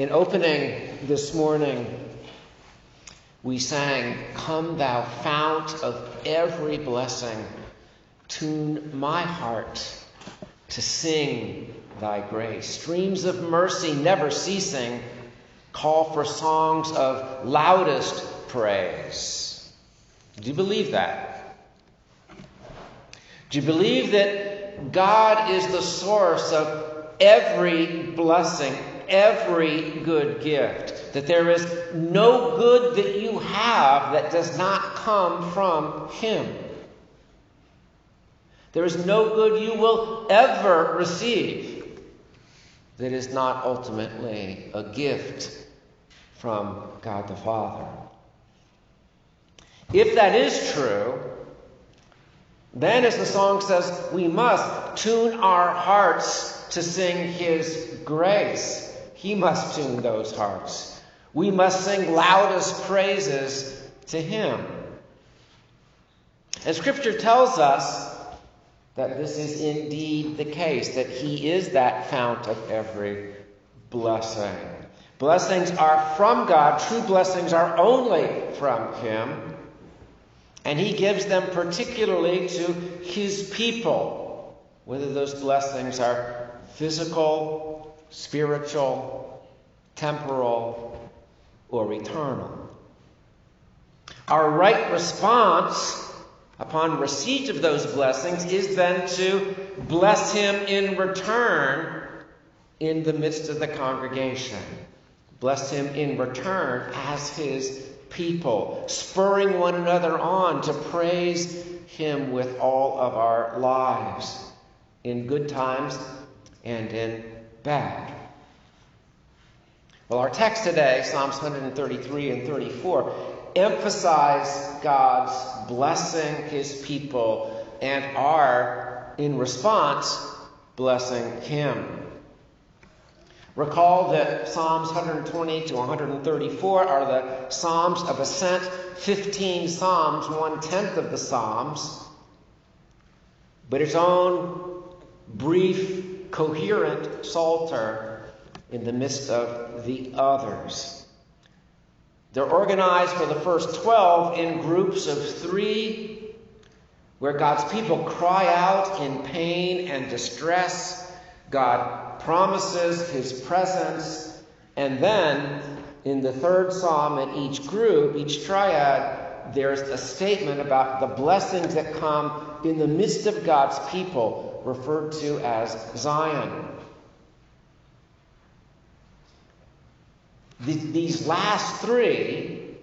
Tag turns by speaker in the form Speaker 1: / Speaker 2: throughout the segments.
Speaker 1: In opening this morning, we sang, Come, thou fount of every blessing, tune my heart to sing thy grace. Streams of mercy never ceasing call for songs of loudest praise. Do you believe that? Do you believe that God is the source of every blessing, every good gift? That there is no good that you have that does not come from Him? There is no good you will ever receive that is not ultimately a gift from God the Father. If that is true, then, as the song says, we must tune our hearts to sing His grace. He must tune those hearts. We must sing loudest praises to Him. And Scripture tells us that this is indeed the case, that He is that fount of every blessing. Blessings are from God, true blessings are only from Him. And He gives them particularly to His people, whether those blessings are physical, spiritual, temporal, or eternal. Our right response upon receipt of those blessings is then to bless him in return in the midst of the congregation. Bless him in return as his people, spurring one another on to praise him with all of our lives, in good times and in bad. Well, our text today, Psalms 133 and 34, emphasize God's blessing his people and are, in response, blessing him. Recall that Psalms 120 to 134 are the Psalms of Ascent, 15 Psalms, one tenth of the Psalms, but its own brief, coherent psalter in the midst of the others. They're organized for the first 12 in groups of three, where God's people cry out in pain and distress. God promises his presence. And then, in the third psalm, in each group, each triad, there's a statement about the blessings that come in the midst of God's people, referred to as Zion. these last three,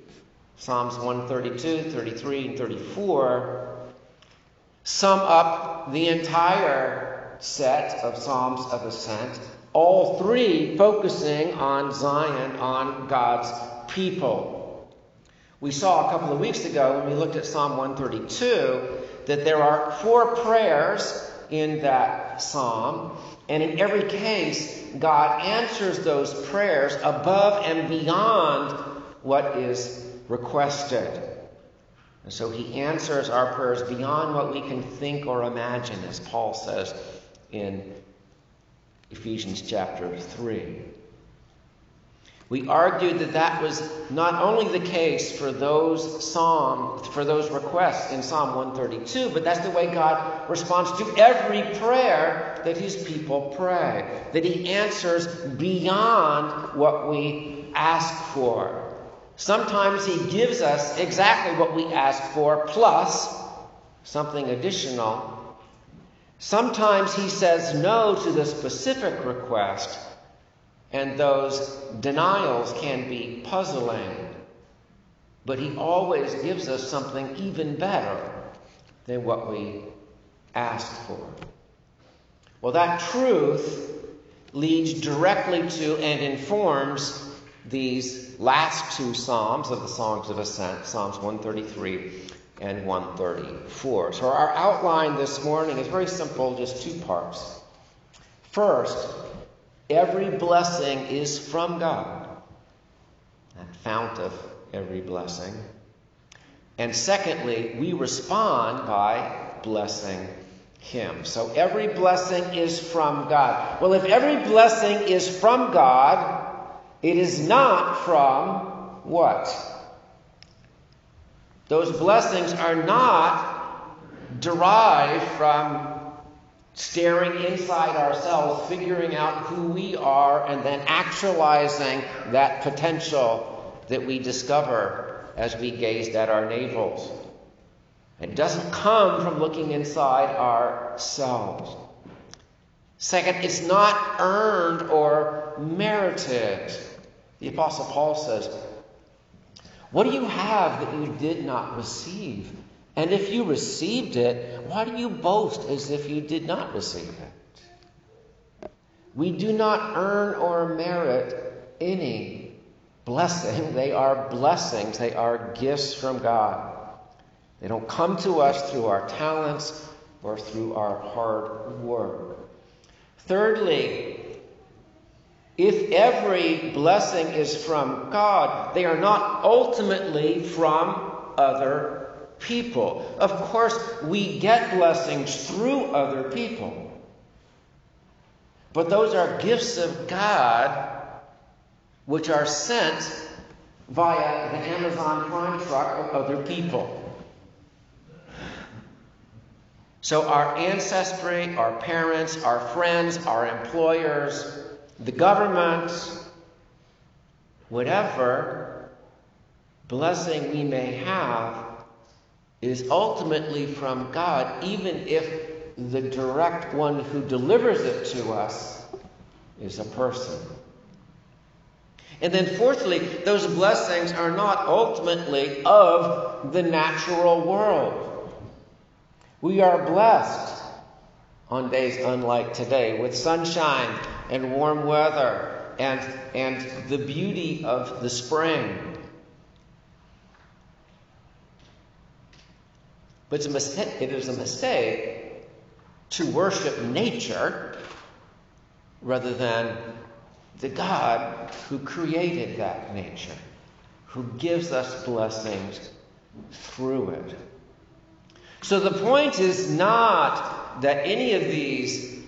Speaker 1: Psalms 132, 33, and 34, sum up the entire set of Psalms of Ascent, all three focusing on Zion, on God's people. We saw a couple of weeks ago when we looked at Psalm 132 that there are four prayers in that psalm, and in every case, God answers those prayers above and beyond what is requested. And so he answers our prayers beyond what we can think or imagine, as Paul says in Ephesians chapter 3. We argued that that was not only the case for those psalm for those requests in Psalm 132, but that's the way God responds to every prayer that his people pray. That he answers beyond what we ask for. Sometimes he gives us exactly what we ask for plus something additional. Sometimes he says no to the specific request and those denials can be puzzling. But He always gives us something even better than what we asked for. Well, that truth leads directly to and informs these last two Psalms of the Songs of Ascent, Psalms 133 and 134. So, our outline this morning is very simple, just two parts. First, Every blessing is from God, that fount of every blessing. And secondly, we respond by blessing Him. So every blessing is from God. Well, if every blessing is from God, It is not from what? Those blessings are not derived from staring inside ourselves, figuring out who we are, and then actualizing that potential that we discover as we gazed at our navels. It doesn't come from looking inside ourselves. Second, it's not earned or merited. The Apostle Paul says, What do you have that you did not receive? And if you received it, why do you boast as if you did not receive it? We do not earn or merit any blessing. They are blessings, they are gifts from God. They don't come to us through our talents or through our hard work. Thirdly, if every blessing is from God, they are not ultimately from other people. Of course, we get blessings through other people. But those are gifts of God which are sent via the Amazon Prime truck of other people. So, our ancestry, our parents, our friends, our employers, the government, whatever blessing we may have, is ultimately from God, even if the direct one who delivers it to us is a person. And then, fourthly, those blessings are not ultimately of the natural world. We are blessed on days unlike today with sunshine and warm weather and, and the beauty of the spring. But it's a mistake, it is a mistake to worship nature rather than the God who created that nature, who gives us blessings through it. So the point is not that any of these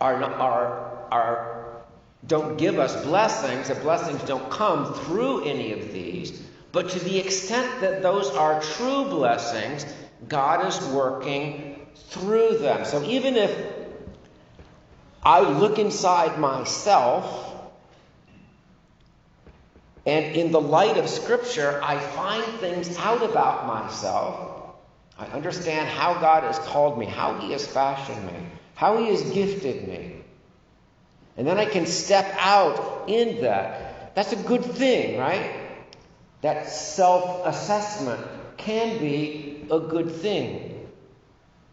Speaker 1: are, are, are, don't give us blessings, the blessings don't come through any of these, but to the extent that those are true blessings, God is working through them. So even if I look inside myself, and in the light of Scripture, I find things out about myself I understand how God has called me, how He has fashioned me, how He has gifted me. And then I can step out in that. That's a good thing, right? That self assessment can be a good thing.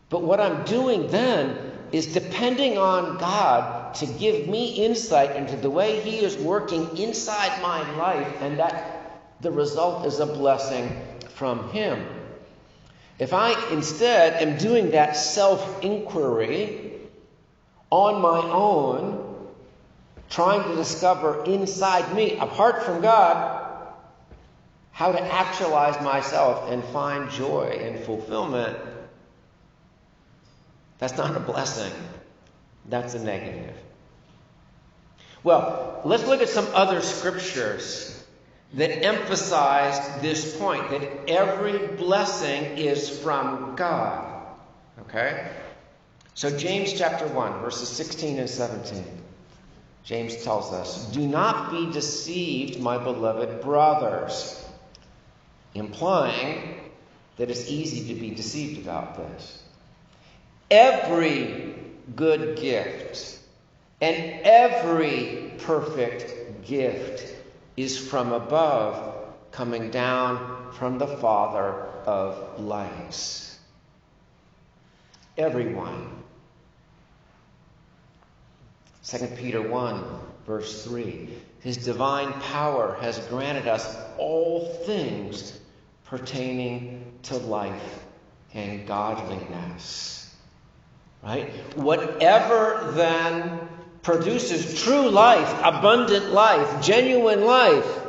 Speaker 1: But what I'm doing then is depending on God to give me insight into the way He is working inside my life, and that the result is a blessing from Him. If I instead am doing that self inquiry on my own, trying to discover inside me, apart from God, how to actualize myself and find joy and fulfillment, that's not a blessing. That's a negative. Well, let's look at some other scriptures that emphasized this point that every blessing is from God. Okay? So, James chapter 1, verses 16 and 17. James tells us, Do not be deceived, my beloved brothers, implying that it's easy to be deceived about this. Every good gift and every perfect gift is from above, coming down from the Father of lights. Everyone. 2 Peter 1, verse 3. His divine power has granted us all things pertaining to life and godliness. Right? Whatever then produces true life, abundant life, genuine life,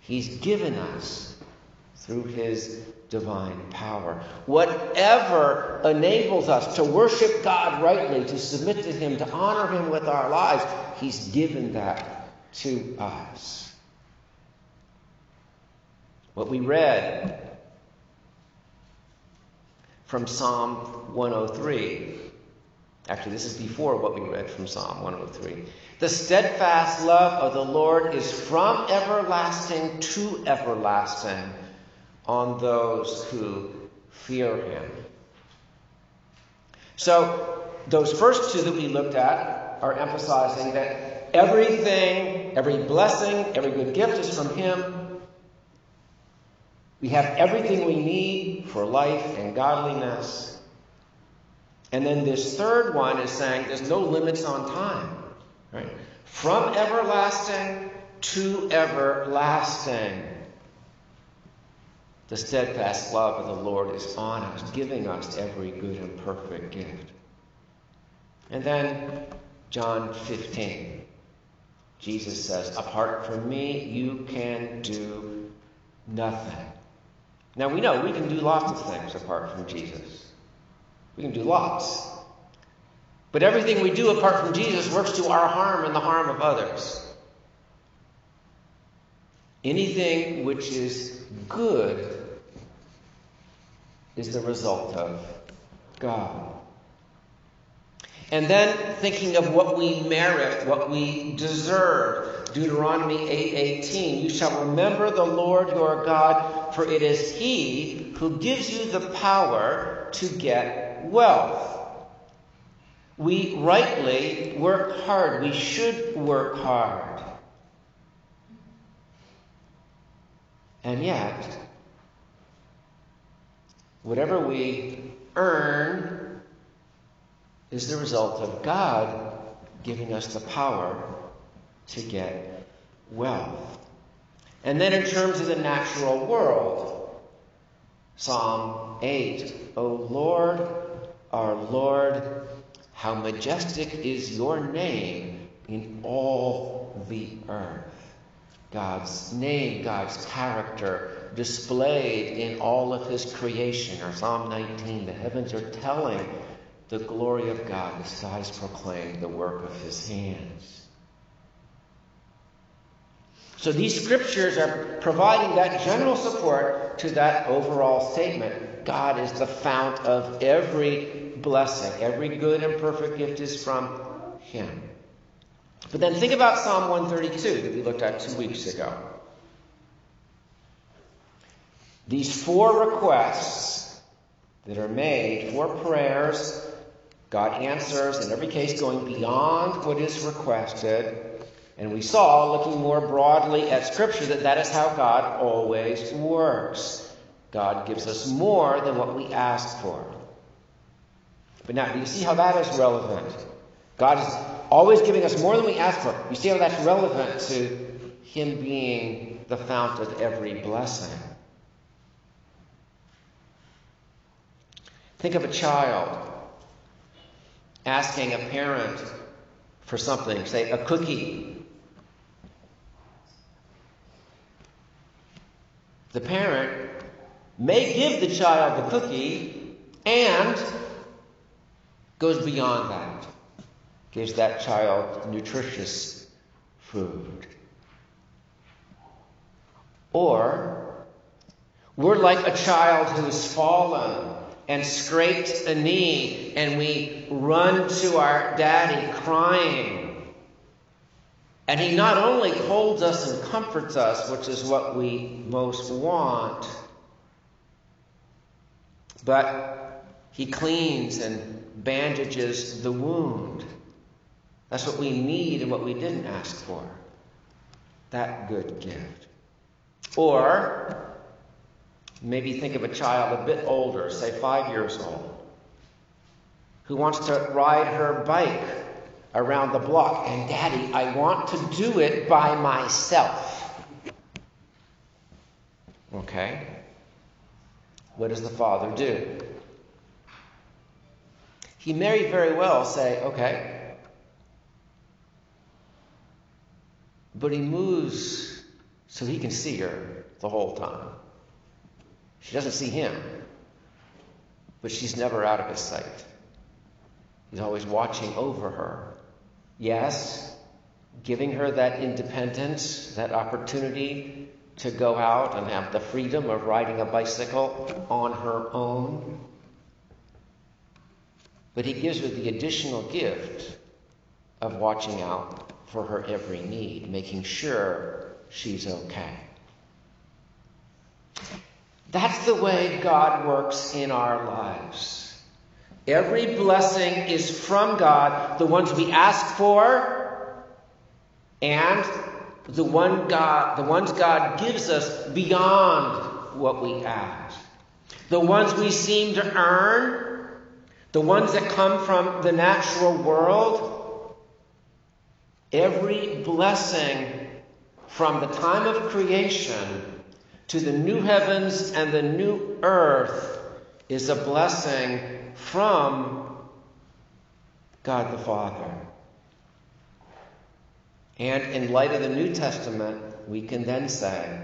Speaker 1: He's given us through His divine power. Whatever enables us to worship God rightly, to submit to Him, to honor Him with our lives, He's given that to us. What we read from Psalm 103. Actually, this is before what we read from Psalm 103. The steadfast love of the Lord is from everlasting to everlasting on those who fear him. So, those first two that we looked at are emphasizing that everything, every blessing, every good gift is from him. We have everything we need for life and godliness. And then this third one is saying there's no limits on time. Right? From everlasting to everlasting. The steadfast love of the Lord is on us, giving us every good and perfect gift. And then John 15. Jesus says, Apart from me, you can do nothing. Now we know we can do lots of things apart from Jesus. We can do lots. But everything we do apart from Jesus works to our harm and the harm of others. Anything which is good is the result of God. And then thinking of what we merit, what we deserve. Deuteronomy 8:18, you shall remember the Lord your God, for it is he who gives you the power to get wealth. We rightly work hard. We should work hard. And yet, whatever we earn is the result of God giving us the power to get wealth. And then, in terms of the natural world, Psalm 8, O Lord, our Lord, how majestic is your name in all the earth. God's name, God's character displayed in all of his creation. Or Psalm 19, the heavens are telling the glory of God, the skies proclaim the work of his hands. So these scriptures are providing that general support to that overall statement. God is the fount of every blessing. Every good and perfect gift is from him. But then think about Psalm 132 that we looked at two weeks ago. These four requests that are made, four prayers, God answers, in every case going beyond what is requested. And we saw, looking more broadly at Scripture, that that is how God always works. God gives us more than what we ask for. But now, do you see how that is relevant? God is always giving us more than we ask for. You see how that's relevant to Him being the fount of every blessing. Think of a child asking a parent for something, say a cookie. The parent may give the child the cookie and goes beyond that, gives that child nutritious food. Or we're like a child who's fallen and scraped a knee, and we run to our daddy crying. And he not only holds us and comforts us, which is what we most want, but he cleans and bandages the wound. That's what we need and what we didn't ask for. That good gift. Or maybe think of a child a bit older, say five years old, who wants to ride her bike around the block. And, Daddy, I want to do it by myself. Okay? What does the father do? He may very well say, okay. But he moves so he can see her the whole time. She doesn't see him, but she's never out of his sight. He's always watching over her. Yes, giving her that independence, that opportunity to go out and have the freedom of riding a bicycle on her own. But he gives her the additional gift of watching out for her every need, making sure she's okay. That's the way God works in our lives. Every blessing is from God, the ones we ask for, and the one God, the ones God gives us beyond what we ask. The ones we seem to earn, the ones that come from the natural world, every blessing from the time of creation to the new heavens and the new earth is a blessing from God the Father. And in light of the New Testament, we can then say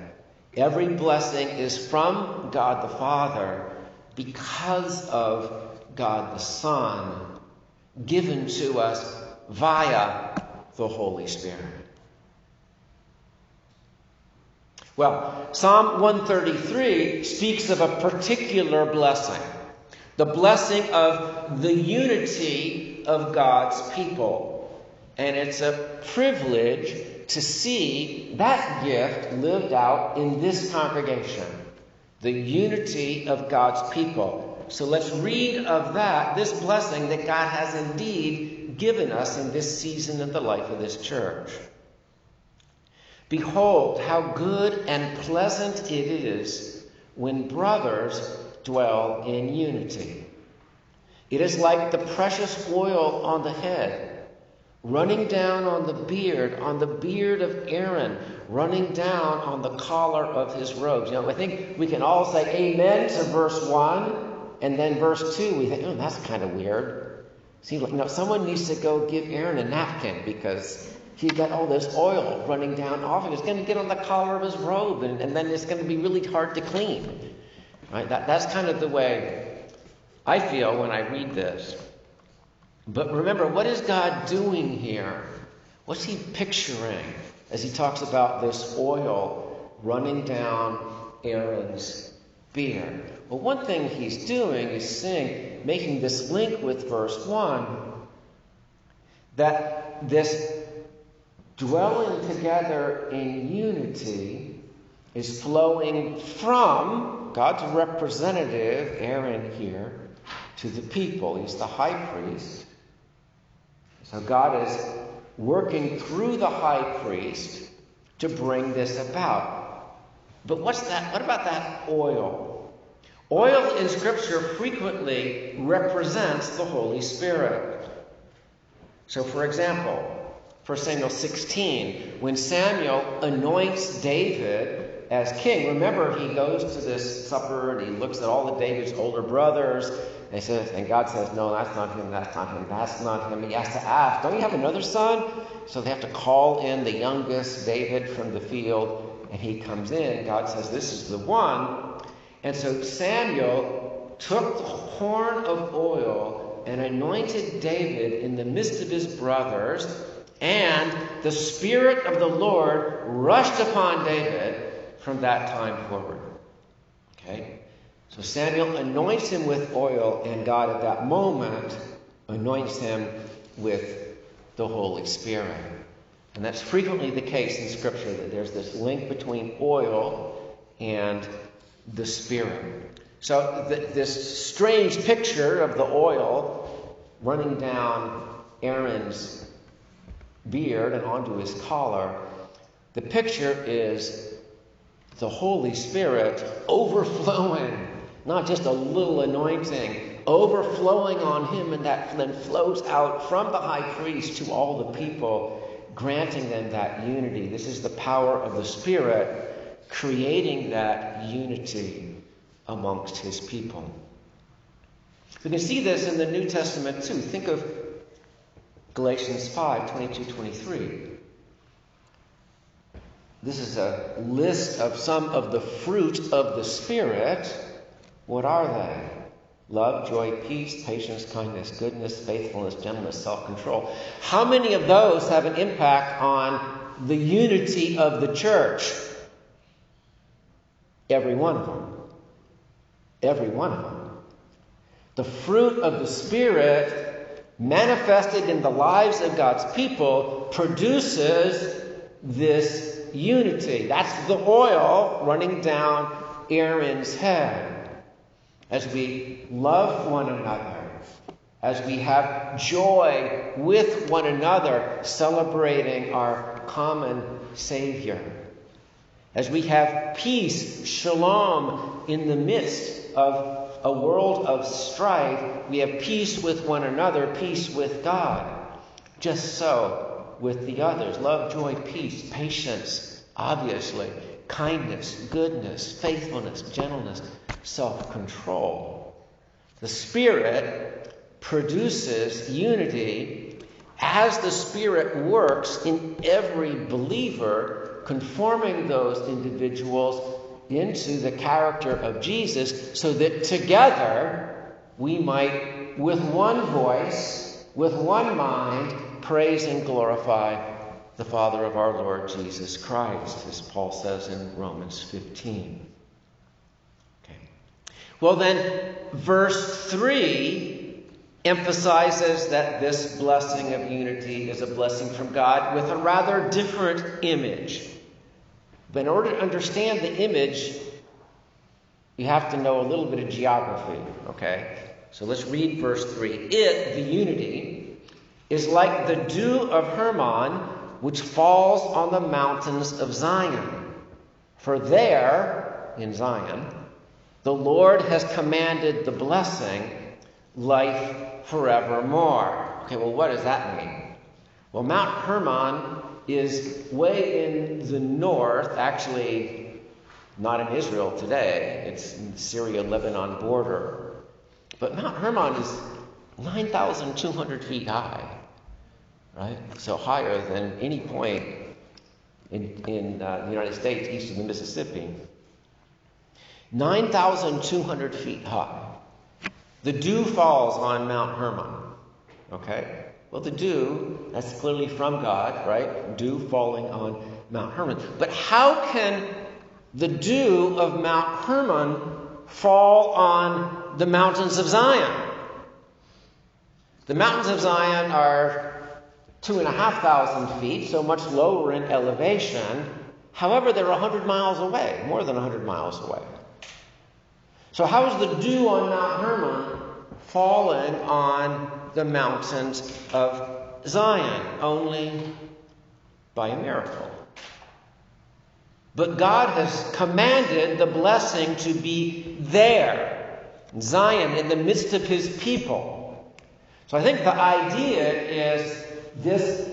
Speaker 1: every blessing is from God the Father because of God the Son, given to us via the Holy Spirit. Well, Psalm 133 speaks of a particular blessing the blessing of the unity of God's people. And it's a privilege to see that gift lived out in this congregation the unity of God's people. So let's read of that, this blessing that God has indeed given us in this season of the life of this church. Behold, how good and pleasant it is when brothers dwell in unity. It is like the precious oil on the head, running down on the beard, on the beard of Aaron, running down on the collar of his robes. You know, I think we can all say amen to verse 1 and then verse 2, we think, oh, that's kind of weird. See, you know, someone needs to go give Aaron a napkin because he's got all this oil running down off him. It's going to get on the collar of his robe, and, and then it's going to be really hard to clean. Right? That, that's kind of the way I feel when I read this. But remember, what is God doing here? What's he picturing as he talks about this oil running down Aaron's beard? Well, one thing he's doing is making this link with verse 1, that this dwelling together in unity is flowing from God's representative, Aaron here, to the people. He's the high priest. So God is working through the high priest to bring this about. But what's that? What about that oil? Oil in Scripture frequently represents the Holy Spirit. So, for example, 1 Samuel 16, when Samuel anoints David as king, remember he goes to this supper and he looks at all of David's older brothers and, he says, and God says, No, that's not him, that's not him, that's not him. He has to ask, Don't you have another son? So they have to call in the youngest David from the field, and he comes in. God says, This is the one. And so Samuel took the horn of oil and anointed David in the midst of his brothers, and the Spirit of the Lord rushed upon David from that time forward. Okay? So Samuel anoints him with oil, and God at that moment anoints him with the Holy Spirit. And that's frequently the case in Scripture that there's this link between oil and the Spirit. So, th- this strange picture of the oil running down Aaron's beard and onto his collar, the picture is the Holy Spirit overflowing, not just a little anointing, overflowing on him, and that then flows out from the high priest to all the people, granting them that unity. This is the power of the Spirit creating that unity amongst his people. We can see this in the New Testament too. Think of Galatians 5 22 23. This is a list of some of the fruit of the Spirit. What are they? love, joy, peace, patience, kindness, goodness, faithfulness, gentleness, self control. How many of those have an impact on the unity of the church? Every one of them. Every one of them. The fruit of the Spirit manifested in the lives of God's people produces this unity. That's the oil running down Aaron's head. As we love one another, as we have joy with one another, celebrating our common Savior, as we have peace, shalom, in the midst of a world of strife, we have peace with one another, peace with God. Just so with the others love, joy, peace, patience, obviously, kindness, goodness, faithfulness, gentleness, self control. The Spirit produces unity as the Spirit works in every believer, conforming those individuals into the character of Jesus so that together we might, with one voice, with one mind, praise and glorify the Father of our Lord Jesus Christ, as Paul says in Romans 15. Okay. Well, then, verse 3 emphasizes that this blessing of unity is a blessing from God with a rather different image. But in order to understand the image, you have to know a little bit of geography, okay? So let's read verse 3. It, the unity, is like the dew of Hermon, which falls on the mountains of Zion. For there, in Zion, the Lord has commanded the blessing, life forevermore. Okay, well, what does that mean? Well, Mount Hermon is way in the north, actually not in Israel today. It's in Syria Lebanon border. But Mount Hermon is 9,200 feet high, right? So higher than any point in, in uh, the United States east of the Mississippi. 9,200 feet high. The dew falls on Mount Hermon, okay? Well, the dew, that's clearly from God, right? Dew falling on Mount Hermon. But how can the dew of Mount Hermon fall on the mountains of Zion? The mountains of Zion are two and a half thousand feet, so much lower in elevation. However, they're a hundred miles away, more than a hundred miles away. So, how is the dew on Mount Hermon falling on the mountains of Zion only by a miracle. But God has commanded the blessing to be there, Zion, in the midst of his people. So I think the idea is this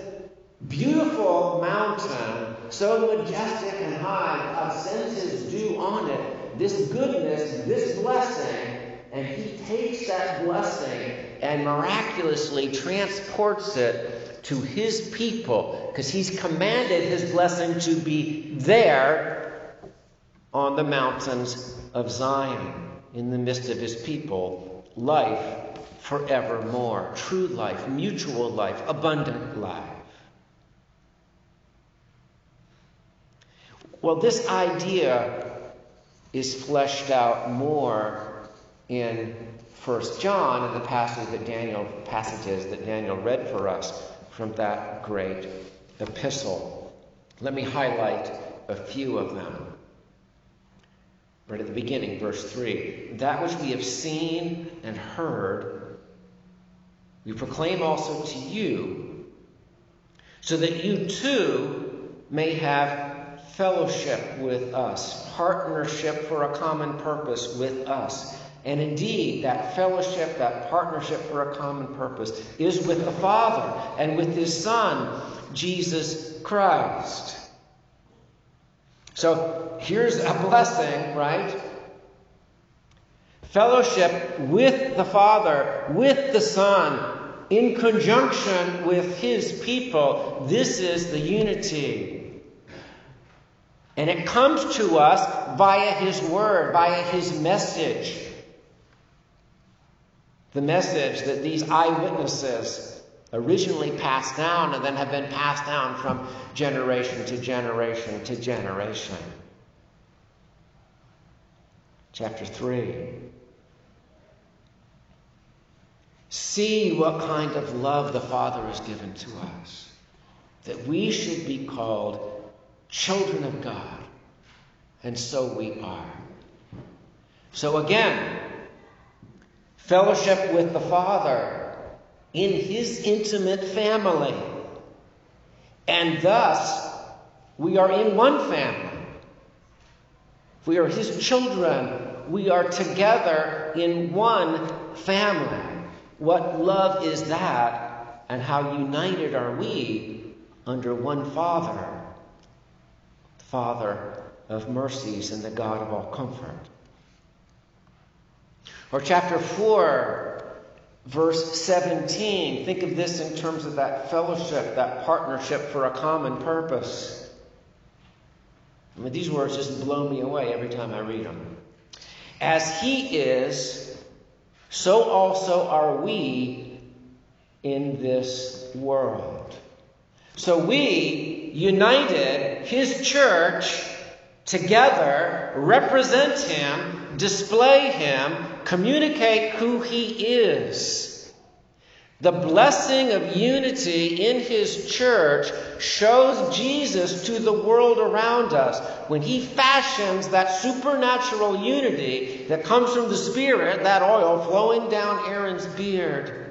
Speaker 1: beautiful mountain, so majestic and high, God sends his dew on it, this goodness, this blessing, and he takes that blessing and miraculously transports it to his people because he's commanded his blessing to be there on the mountains of Zion in the midst of his people. Life forevermore. True life, mutual life, abundant life. Well, this idea is fleshed out more in First John and the passage that Daniel passages that Daniel read for us from that great epistle. Let me highlight a few of them. Right at the beginning, verse 3. That which we have seen and heard, we proclaim also to you, so that you too may have fellowship with us, partnership for a common purpose with us. And indeed, that fellowship, that partnership for a common purpose is with the Father and with His Son, Jesus Christ. So here's a blessing, right? Fellowship with the Father, with the Son, in conjunction with His people. This is the unity. And it comes to us via His Word, via His message. The message that these eyewitnesses originally passed down and then have been passed down from generation to generation to generation. Chapter 3. See what kind of love the Father has given to us, that we should be called children of God. And so we are. So again, fellowship with the Father in His intimate family. And thus, we are in one family. We are His children. We are together in one family. What love is that, and how united are we under one Father, the Father of mercies and the God of all comfort. Or chapter 4, verse 17. Think of this in terms of that fellowship, that partnership for a common purpose. I mean, these words just blow me away every time I read them. As he is, so also are we in this world. So we, united, his church, together, represent him, display him, communicate who he is. The blessing of unity in his church shows Jesus to the world around us when he fashions that supernatural unity that comes from the Spirit, that oil flowing down Aaron's beard.